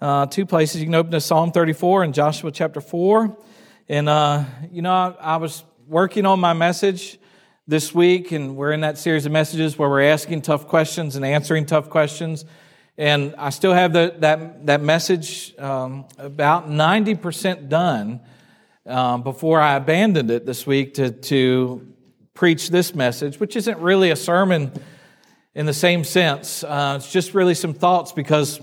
uh, two places. You can open to Psalm 34 and Joshua chapter 4. And, uh, you know, I, I was working on my message this week, and we're in that series of messages where we're asking tough questions and answering tough questions. And I still have the, that, that message um, about 90% done um, before I abandoned it this week to, to preach this message, which isn't really a sermon in the same sense. Uh, it's just really some thoughts because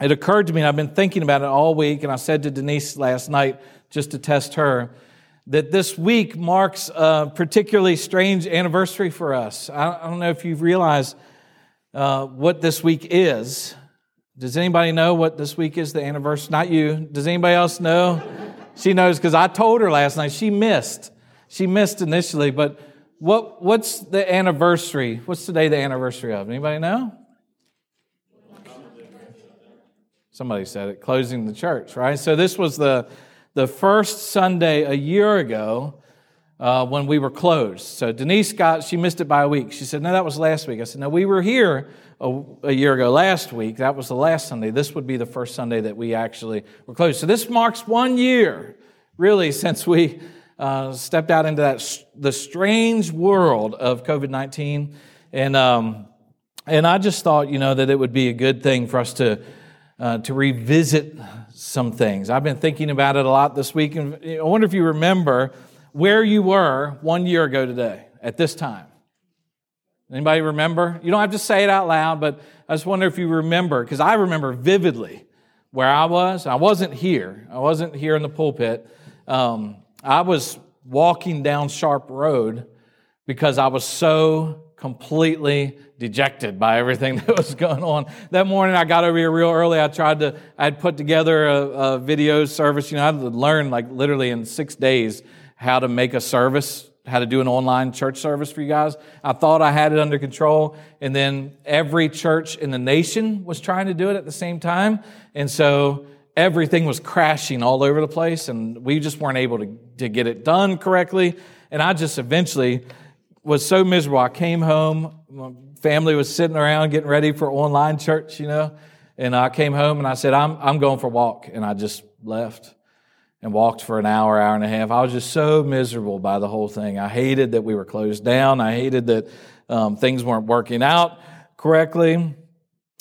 it occurred to me, and I've been thinking about it all week, and I said to Denise last night, just to test her, that this week marks a particularly strange anniversary for us. I don't know if you've realized uh, what this week is. Does anybody know what this week is, the anniversary? Not you. Does anybody else know? she knows because I told her last night. She missed. She missed initially, but what, what's the anniversary? What's today the anniversary of? Anybody know? Somebody said it, closing the church, right? So this was the, the first Sunday a year ago uh, when we were closed. So Denise got, she missed it by a week. She said, no, that was last week. I said, no, we were here a, a year ago last week. That was the last Sunday. This would be the first Sunday that we actually were closed. So this marks one year, really, since we uh, stepped out into that the strange world of COVID nineteen, and um, and I just thought, you know, that it would be a good thing for us to uh, to revisit some things. I've been thinking about it a lot this week, and I wonder if you remember where you were one year ago today at this time. Anybody remember? You don't have to say it out loud, but I just wonder if you remember, because I remember vividly where I was. I wasn't here. I wasn't here in the pulpit. Um, I was walking down Sharp Road because I was so completely dejected by everything that was going on. That morning I got over here real early. I tried to, I had put together a, a video service. You know, I had to learn like literally in six days how to make a service, how to do an online church service for you guys. I thought I had it under control. And then every church in the nation was trying to do it at the same time. And so everything was crashing all over the place and we just weren't able to, to get it done correctly. And I just eventually was so miserable. I came home, my family was sitting around getting ready for online church, you know, and I came home and I said, I'm, I'm going for a walk. And I just left and walked for an hour, hour and a half. I was just so miserable by the whole thing. I hated that we were closed down. I hated that um, things weren't working out correctly.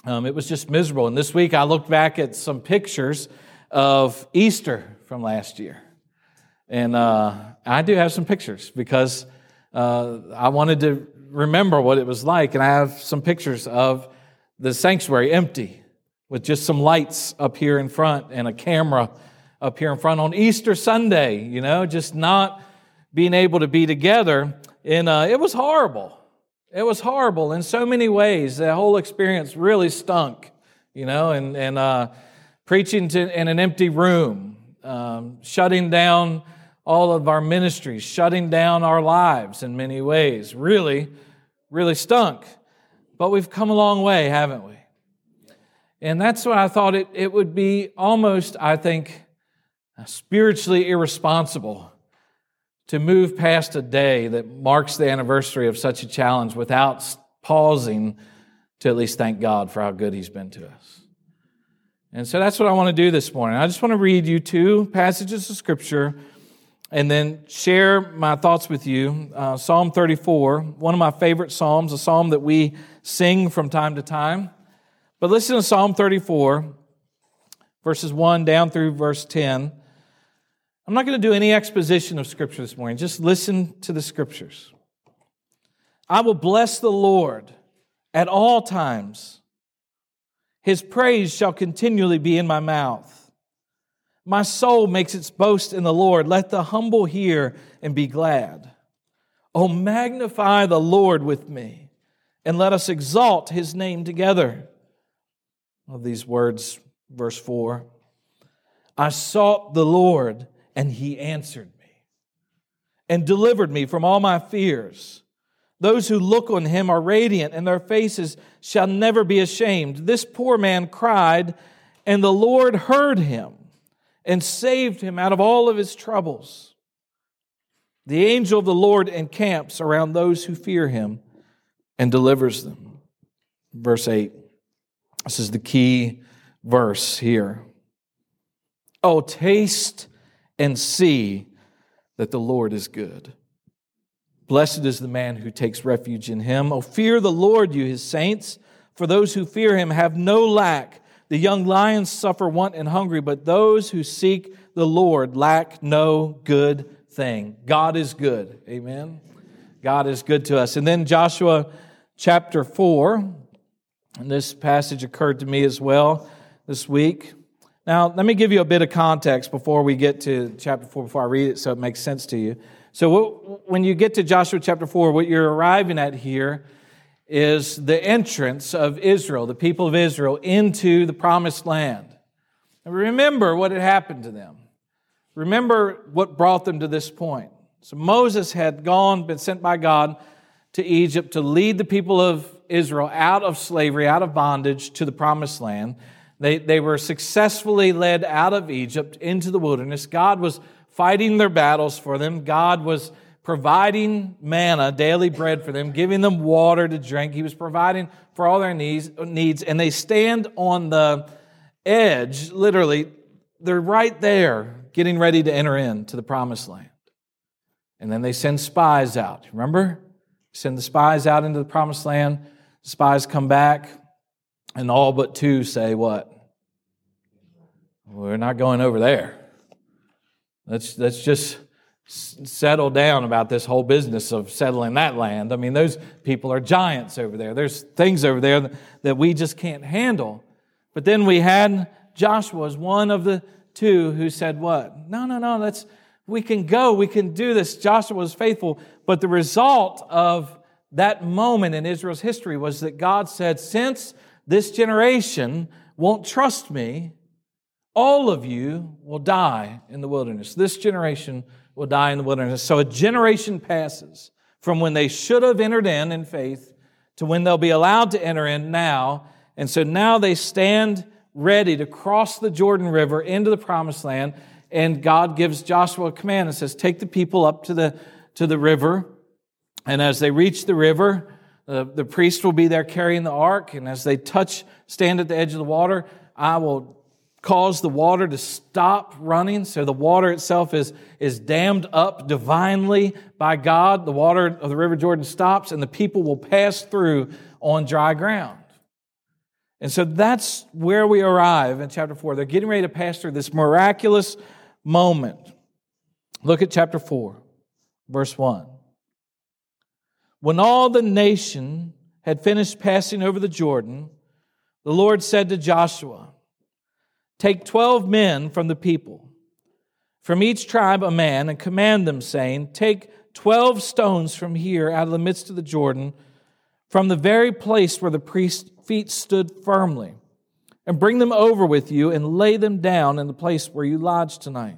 Um, it was just miserable. And this week I looked back at some pictures of Easter from last year. And uh, I do have some pictures because uh, I wanted to remember what it was like. And I have some pictures of the sanctuary empty with just some lights up here in front and a camera up here in front on Easter Sunday, you know, just not being able to be together. And uh, it was horrible. It was horrible in so many ways. The whole experience really stunk, you know, and, and uh, preaching to, in an empty room, um, shutting down all of our ministries, shutting down our lives in many ways. Really, really stunk. But we've come a long way, haven't we? And that's what I thought it, it would be almost, I think, spiritually irresponsible to move past a day that marks the anniversary of such a challenge without pausing to at least thank God for how good He's been to us. And so that's what I want to do this morning. I just want to read you two passages of Scripture and then share my thoughts with you. Uh, psalm 34, one of my favorite Psalms, a psalm that we sing from time to time. But listen to Psalm 34, verses 1 down through verse 10. I'm not going to do any exposition of Scripture this morning. Just listen to the Scriptures. I will bless the Lord at all times. His praise shall continually be in my mouth. My soul makes its boast in the Lord. Let the humble hear and be glad. Oh, magnify the Lord with me, and let us exalt his name together. Of these words, verse 4 I sought the Lord and he answered me and delivered me from all my fears. Those who look on him are radiant, and their faces shall never be ashamed. This poor man cried, and the Lord heard him and saved him out of all of his troubles. The angel of the Lord encamps around those who fear him and delivers them. Verse 8. This is the key verse here. Oh, taste and see that the Lord is good. Blessed is the man who takes refuge in him. Oh, fear the Lord, you his saints, for those who fear him have no lack. The young lions suffer want and hungry, but those who seek the Lord lack no good thing. God is good. Amen. God is good to us. And then Joshua chapter 4, and this passage occurred to me as well this week. Now, let me give you a bit of context before we get to chapter 4, before I read it so it makes sense to you. So, when you get to Joshua chapter 4, what you're arriving at here is the entrance of Israel, the people of Israel, into the promised land. And remember what had happened to them. Remember what brought them to this point. So, Moses had gone, been sent by God to Egypt to lead the people of Israel out of slavery, out of bondage to the promised land. They, they were successfully led out of Egypt into the wilderness. God was fighting their battles for them. God was providing manna, daily bread for them, giving them water to drink. He was providing for all their needs, needs and they stand on the edge, literally, they're right there getting ready to enter into the promised land. And then they send spies out. Remember? Send the spies out into the promised land. The spies come back, and all but two say, What? We're not going over there. Let's, let's just settle down about this whole business of settling that land. I mean, those people are giants over there. There's things over there that we just can't handle. But then we had Joshua as one of the two who said, What? No, no, no, let's, we can go, we can do this. Joshua was faithful. But the result of that moment in Israel's history was that God said, Since this generation won't trust me, all of you will die in the wilderness. This generation will die in the wilderness. So a generation passes from when they should have entered in in faith to when they'll be allowed to enter in now. And so now they stand ready to cross the Jordan River into the promised land. And God gives Joshua a command and says, Take the people up to the, to the river. And as they reach the river, the, the priest will be there carrying the ark. And as they touch, stand at the edge of the water, I will cause the water to stop running. So the water itself is, is dammed up divinely by God. The water of the River Jordan stops and the people will pass through on dry ground. And so that's where we arrive in chapter 4. They're getting ready to pass through this miraculous moment. Look at chapter 4, verse 1. When all the nation had finished passing over the Jordan, the Lord said to Joshua, Take 12 men from the people, from each tribe a man, and command them, saying, Take 12 stones from here out of the midst of the Jordan, from the very place where the priest's feet stood firmly, and bring them over with you and lay them down in the place where you lodge tonight.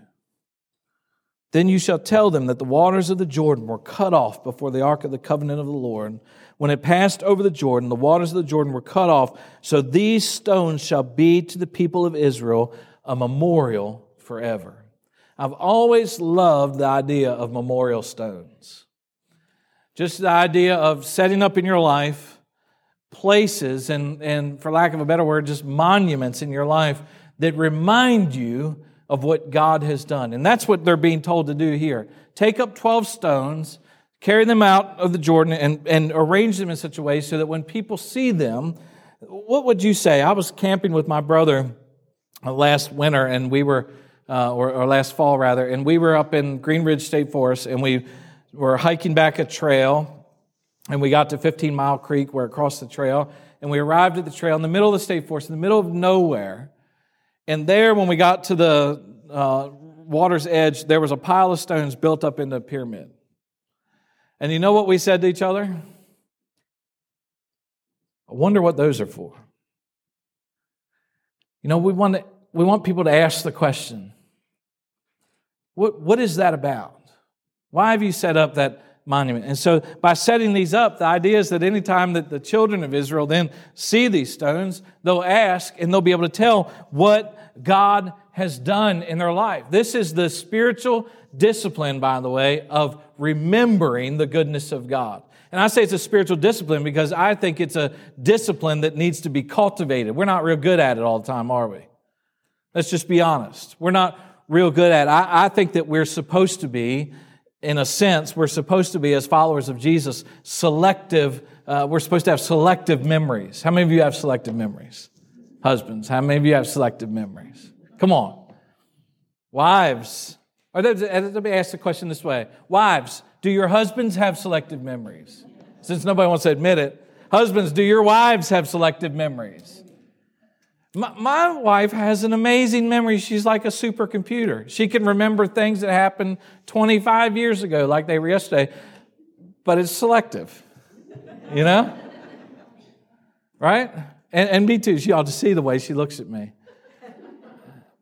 Then you shall tell them that the waters of the Jordan were cut off before the ark of the covenant of the Lord. When it passed over the Jordan, the waters of the Jordan were cut off. So these stones shall be to the people of Israel a memorial forever. I've always loved the idea of memorial stones. Just the idea of setting up in your life places and, and for lack of a better word, just monuments in your life that remind you of what God has done. And that's what they're being told to do here. Take up 12 stones, carry them out of the Jordan, and, and arrange them in such a way so that when people see them, what would you say? I was camping with my brother last winter, and we were, uh, or, or last fall rather, and we were up in Green Ridge State Forest, and we were hiking back a trail, and we got to 15 Mile Creek where it crossed the trail, and we arrived at the trail in the middle of the state forest, in the middle of nowhere. And there, when we got to the uh, water's edge, there was a pile of stones built up into a pyramid. And you know what we said to each other? I wonder what those are for. You know, we want to we want people to ask the question what, what is that about? Why have you set up that monument? And so, by setting these up, the idea is that anytime that the children of Israel then see these stones, they'll ask and they'll be able to tell what God has done in their life. This is the spiritual discipline, by the way, of remembering the goodness of God. And I say it's a spiritual discipline because I think it's a discipline that needs to be cultivated. We're not real good at it all the time, are we? Let's just be honest. We're not real good at it. I, I think that we're supposed to be, in a sense, we're supposed to be, as followers of Jesus, selective. Uh, we're supposed to have selective memories. How many of you have selective memories? Husbands, how many of you have selective memories? Come on. Wives, or let me ask the question this way Wives, do your husbands have selective memories? Since nobody wants to admit it, husbands, do your wives have selective memories? My, my, wife has an amazing memory. She's like a supercomputer. She can remember things that happened 25 years ago, like they were yesterday, but it's selective. You know? right? And, and me too. She ought to see the way she looks at me.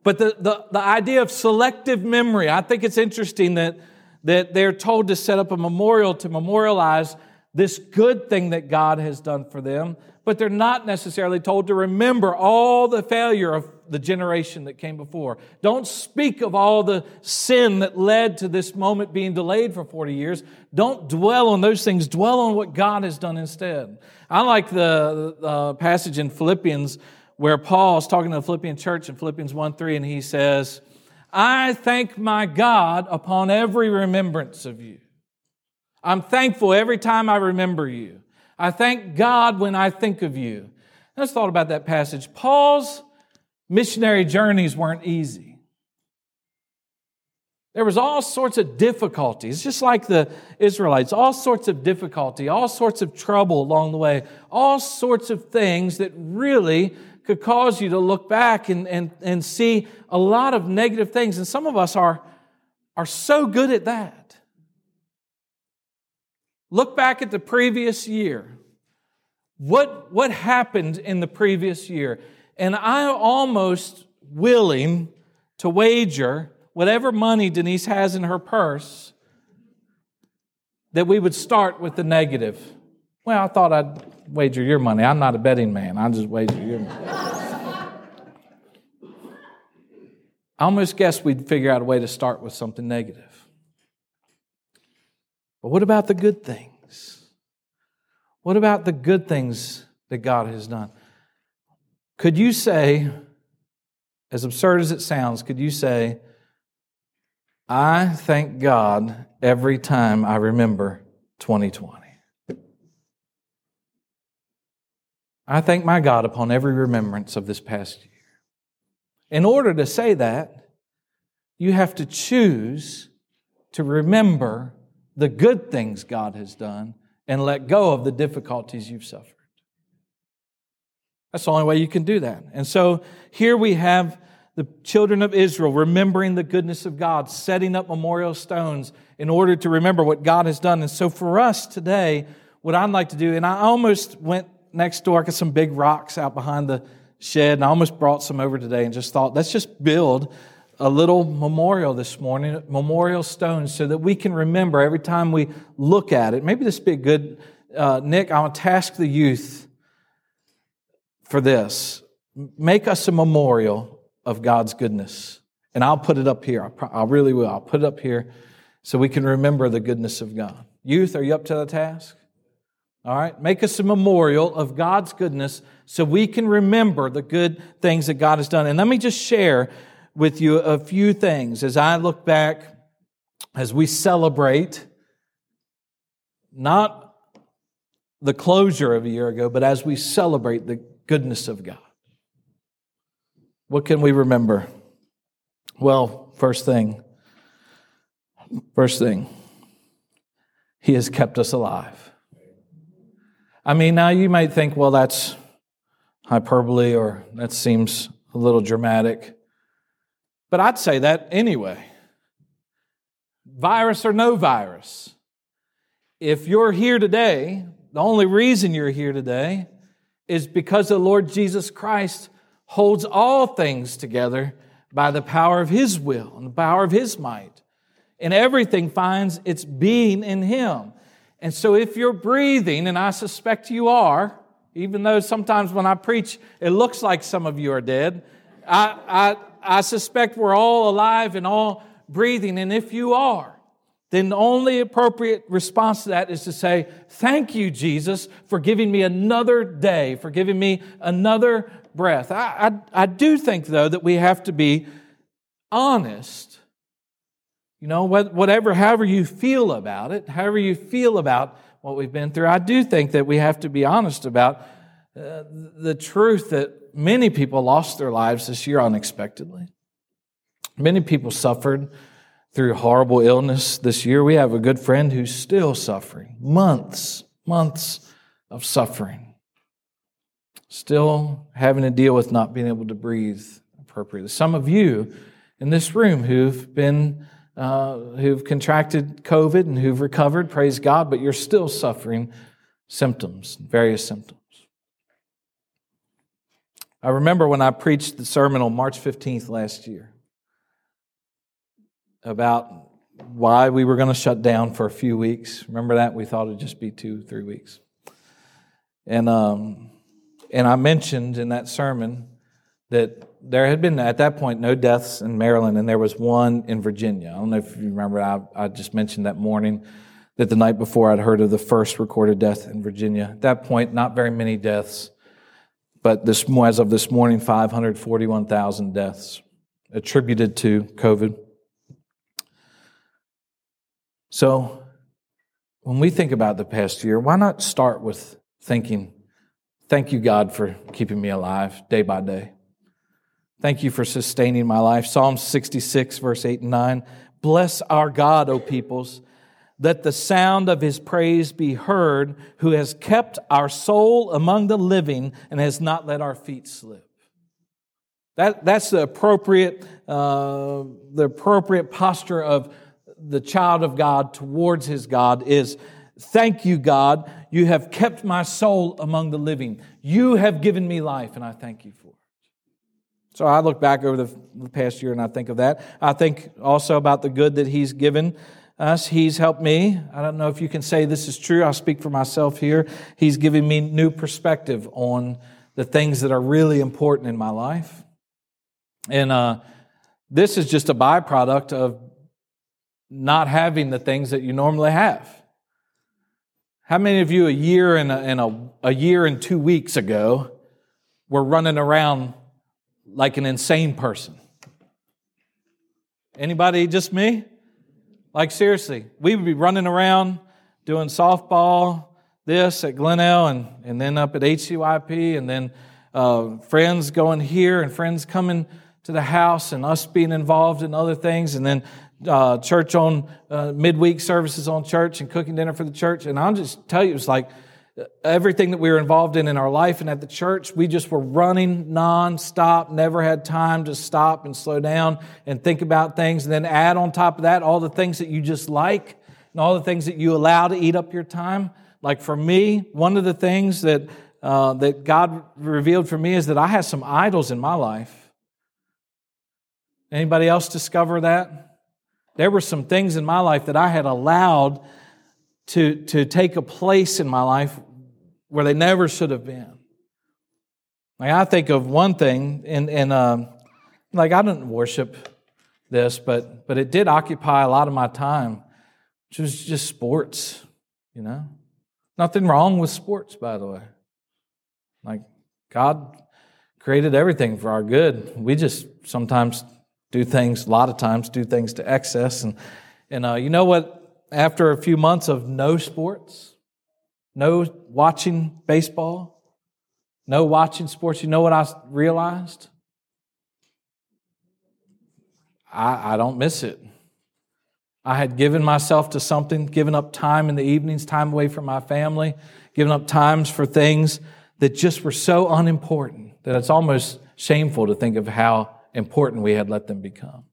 But the, the, the idea of selective memory, I think it's interesting that, that they're told to set up a memorial to memorialize this good thing that God has done for them, but they're not necessarily told to remember all the failure of the generation that came before. Don't speak of all the sin that led to this moment being delayed for 40 years. Don't dwell on those things. Dwell on what God has done instead. I like the, the uh, passage in Philippians where Paul is talking to the Philippian church in Philippians 1 3, and he says, I thank my God upon every remembrance of you. I'm thankful every time I remember you. I thank God when I think of you. Let's thought about that passage. Paul's missionary journeys weren't easy. There was all sorts of difficulties, just like the Israelites, all sorts of difficulty, all sorts of trouble along the way, all sorts of things that really could cause you to look back and, and, and see a lot of negative things. And some of us are, are so good at that. Look back at the previous year. What, what happened in the previous year? And I'm almost willing to wager whatever money Denise has in her purse that we would start with the negative. Well, I thought I'd wager your money. I'm not a betting man. I just wager your money. I almost guess we'd figure out a way to start with something negative. But what about the good things? What about the good things that God has done? Could you say, as absurd as it sounds, could you say, I thank God every time I remember 2020? I thank my God upon every remembrance of this past year. In order to say that, you have to choose to remember the good things God has done and let go of the difficulties you've suffered. That's the only way you can do that. And so here we have the children of Israel remembering the goodness of God, setting up memorial stones in order to remember what God has done. And so for us today, what I'd like to do, and I almost went next door, I got some big rocks out behind the shed, and I almost brought some over today and just thought, let's just build a little memorial this morning, memorial stone, so that we can remember every time we look at it. Maybe this would be a good, uh, Nick, I want to task the youth for this. Make us a memorial of God's goodness. And I'll put it up here. I, pro- I really will. I'll put it up here so we can remember the goodness of God. Youth, are you up to the task? All right, make us a memorial of God's goodness so we can remember the good things that God has done. And let me just share with you a few things as I look back, as we celebrate not the closure of a year ago, but as we celebrate the goodness of God. What can we remember? Well, first thing, first thing, He has kept us alive. I mean, now you might think, well, that's hyperbole or that seems a little dramatic. But I'd say that anyway. Virus or no virus. If you're here today, the only reason you're here today is because the Lord Jesus Christ holds all things together by the power of His will and the power of His might. And everything finds its being in Him. And so if you're breathing, and I suspect you are, even though sometimes when I preach, it looks like some of you are dead, I, I, I suspect we're all alive and all breathing. And if you are, then the only appropriate response to that is to say, Thank you, Jesus, for giving me another day, for giving me another breath. I, I, I do think, though, that we have to be honest. You know, whatever, however you feel about it, however you feel about what we've been through, I do think that we have to be honest about uh, the truth that many people lost their lives this year unexpectedly. Many people suffered through horrible illness this year. We have a good friend who's still suffering, months, months of suffering, still having to deal with not being able to breathe appropriately. Some of you in this room who've been uh, who've contracted COVID and who've recovered, praise God, but you're still suffering symptoms, various symptoms. I remember when I preached the sermon on March 15th last year about why we were going to shut down for a few weeks. Remember that? We thought it'd just be two, three weeks. And, um, and I mentioned in that sermon that there had been at that point no deaths in Maryland, and there was one in Virginia. I don't know if you remember, I, I just mentioned that morning that the night before I'd heard of the first recorded death in Virginia. At that point, not very many deaths, but this, as of this morning, 541,000 deaths attributed to COVID. So, when we think about the past year, why not start with thinking, thank you, God, for keeping me alive day by day? Thank you for sustaining my life. Psalm 66, verse 8 and 9. Bless our God, O peoples. Let the sound of his praise be heard, who has kept our soul among the living and has not let our feet slip. That, that's the appropriate, uh, the appropriate posture of the child of God towards his God is thank you, God. You have kept my soul among the living. You have given me life, and I thank you for it. So I look back over the past year and I think of that. I think also about the good that he's given us. He's helped me. I don't know if you can say this is true. I'll speak for myself here. He's giving me new perspective on the things that are really important in my life. And uh, this is just a byproduct of not having the things that you normally have. How many of you a year and a, and a, a year and two weeks ago were running around like an insane person? Anybody, just me? Like seriously, we would be running around doing softball, this at Glenelg, and, and then up at HCYP, and then uh, friends going here and friends coming to the house, and us being involved in other things, and then uh, church on uh, midweek services on church and cooking dinner for the church. And I'll just tell you, it's like uh, everything that we were involved in in our life and at the church, we just were running nonstop, never had time to stop and slow down and think about things. And then add on top of that all the things that you just like and all the things that you allow to eat up your time. Like for me, one of the things that uh, that God revealed for me is that I have some idols in my life. Anybody else discover that? There were some things in my life that I had allowed to, to take a place in my life where they never should have been. Like I think of one thing, and, and uh, like I didn't worship this, but but it did occupy a lot of my time, which was just sports. You know, nothing wrong with sports, by the way. Like God created everything for our good. We just sometimes do things, a lot of times, do things to excess. And, and uh, you know what? After a few months of no sports, no watching baseball, no watching sports, you know what I realized? I, I don't miss it. I had given myself to something, given up time in the evenings, time away from my family, given up times for things that just were so unimportant that it's almost shameful to think of how important we had let them become.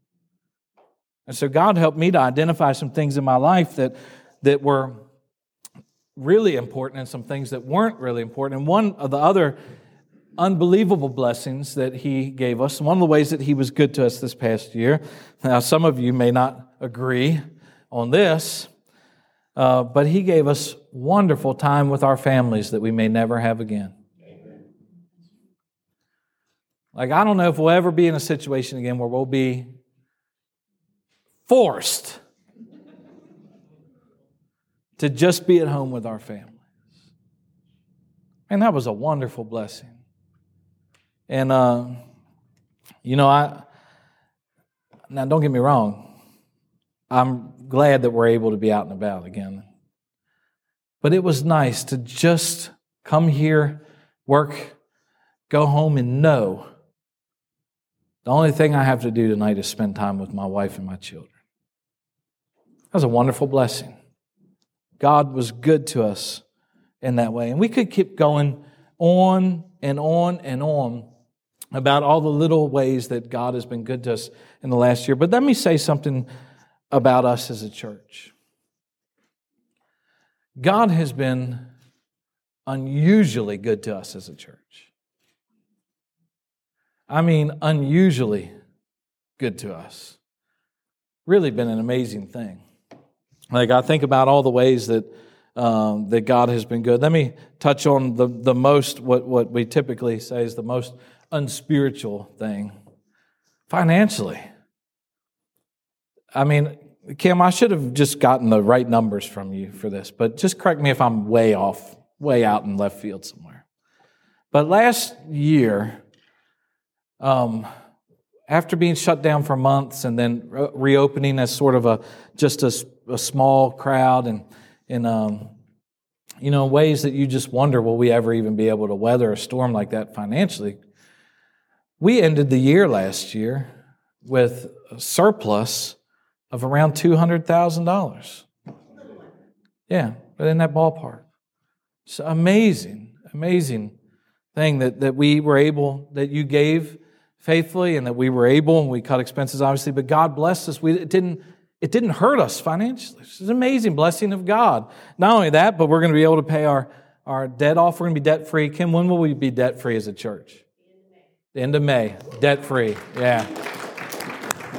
And so God helped me to identify some things in my life that, that were really important and some things that weren't really important. And one of the other unbelievable blessings that He gave us. One of the ways that He was good to us this past year. Now, some of you may not agree on this, uh, but He gave us wonderful time with our families that we may never have again. Like, I don't know if we'll ever be in a situation again where we'll be forced to just be at home with our families. And that was a wonderful blessing. And, uh, you know, I, now don't get me wrong, I'm glad that we're able to be out and about again. But it was nice to just come here, work, go home, and know the only thing I have to do tonight is spend time with my wife and my children. That was a wonderful blessing. God was good to us in that way. And we could keep going on and on and on about all the little ways that God has been good to us in the last year. But let me say something about us as a church. God has been unusually good to us as a church. I mean, unusually good to us. Really been an amazing thing. Like, I think about all the ways that, um, that God has been good. Let me touch on the, the most, what, what we typically say is the most unspiritual thing financially. I mean, Kim, I should have just gotten the right numbers from you for this, but just correct me if I'm way off, way out in left field somewhere. But last year, um, after being shut down for months and then re- reopening as sort of a just a, a small crowd and in um, you know ways that you just wonder will we ever even be able to weather a storm like that financially? We ended the year last year with a surplus of around $200000 yeah but in that ballpark. It's amazing amazing thing that, that we were able that you gave faithfully and that we were able and we cut expenses obviously but god blessed us. We, it didn't it didn't hurt us financially. It's an amazing blessing of god. Not only that but we're going to be able to pay our, our debt off. We're going to be debt free kim when will we be debt free as a church? The end of may. Debt free yeah.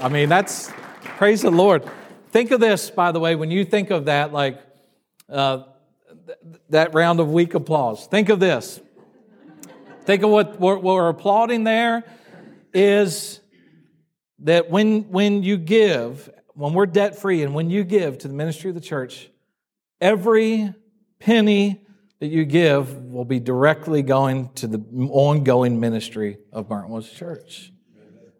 I mean that's praise the lord. Think of this by the way when you think of that like uh, th- that round of weak applause. Think of this. Think of what we're applauding there is that when, when you give, when we're debt free and when you give to the ministry of the church, every penny that you give will be directly going to the ongoing ministry of Burnt Woods Church.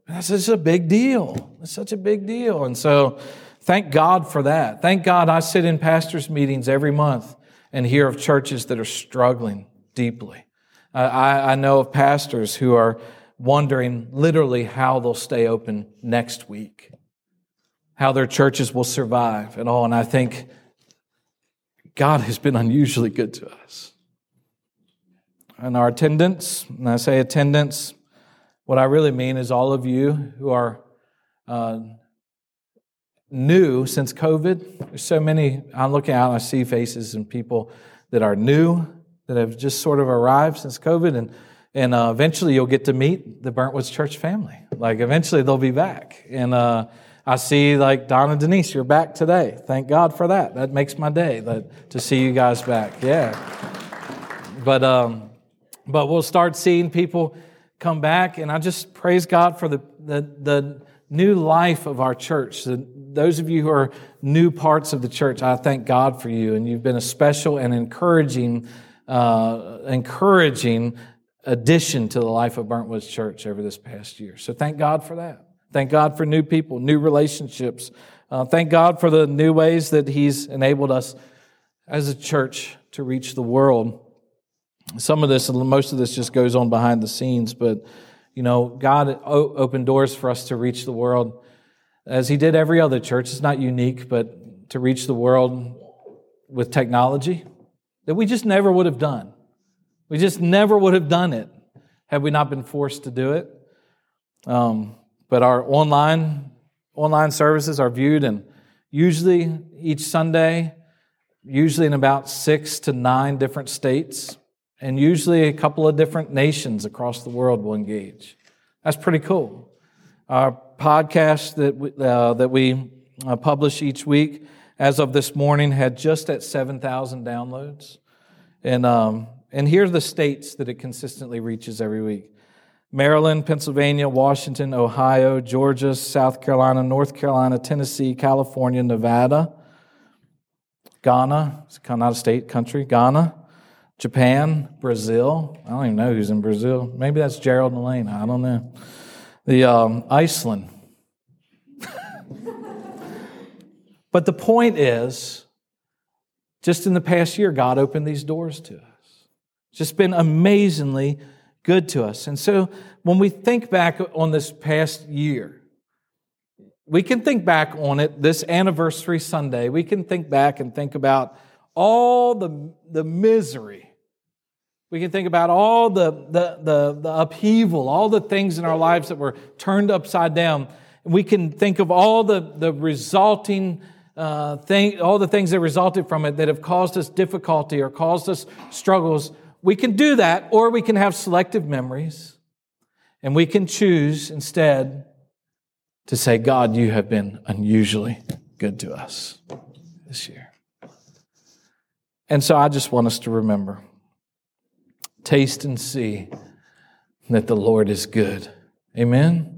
That's such a big deal. It's such a big deal. And so thank God for that. Thank God I sit in pastors' meetings every month and hear of churches that are struggling deeply. Uh, I, I know of pastors who are wondering literally how they'll stay open next week, how their churches will survive and all. And I think God has been unusually good to us. And our attendance, and I say attendance, what I really mean is all of you who are uh, new since COVID. There's so many, I'm looking out and I see faces and people that are new, that have just sort of arrived since COVID. And and uh, eventually you'll get to meet the Burnt Woods Church family. Like eventually they'll be back. And uh, I see like Don and Denise, you're back today. Thank God for that. That makes my day that, to see you guys back. Yeah. But um, but we'll start seeing people come back, and I just praise God for the the, the new life of our church. The, those of you who are new parts of the church, I thank God for you, and you've been a special and encouraging, uh, encouraging addition to the life of Burnt Woods Church over this past year. So thank God for that. Thank God for new people, new relationships. Uh, thank God for the new ways that He's enabled us as a church to reach the world. Some of this, most of this just goes on behind the scenes, but you know, God opened doors for us to reach the world as He did every other church. It's not unique, but to reach the world with technology that we just never would have done. We just never would have done it had we not been forced to do it. Um, but our online online services are viewed and usually each Sunday, usually in about six to nine different states And usually a couple of different nations across the world will engage. That's pretty cool. Our podcast that we, uh, that we uh, publish each week, as of this morning, had just at 7,000 downloads. And, um, and here are the states that it consistently reaches every week Maryland, Pennsylvania, Washington, Ohio, Georgia, South Carolina, North Carolina, Tennessee, California, Nevada, Ghana, it's not a state, country, Ghana, Japan, Brazil. I don't even know who's in Brazil. Maybe that's Gerald and Elaine. I don't know. The um, Iceland. but the point is, just in the past year, God opened these doors to us. It's just been amazingly good to us. And so when we think back on this past year, we can think back on it this anniversary Sunday. We can think back and think about all the, the misery we can think about all the, the, the, the, upheaval, all the things in our lives that were turned upside down. We can think of all the, the resulting uh, thing, all the things that resulted from it that have caused us difficulty or caused us struggles. We can do that, or we can have selective memories, and we can choose instead to say, God, you have been unusually good to us this year. And so I just want us to remember Taste and see that the Lord is good. Amen.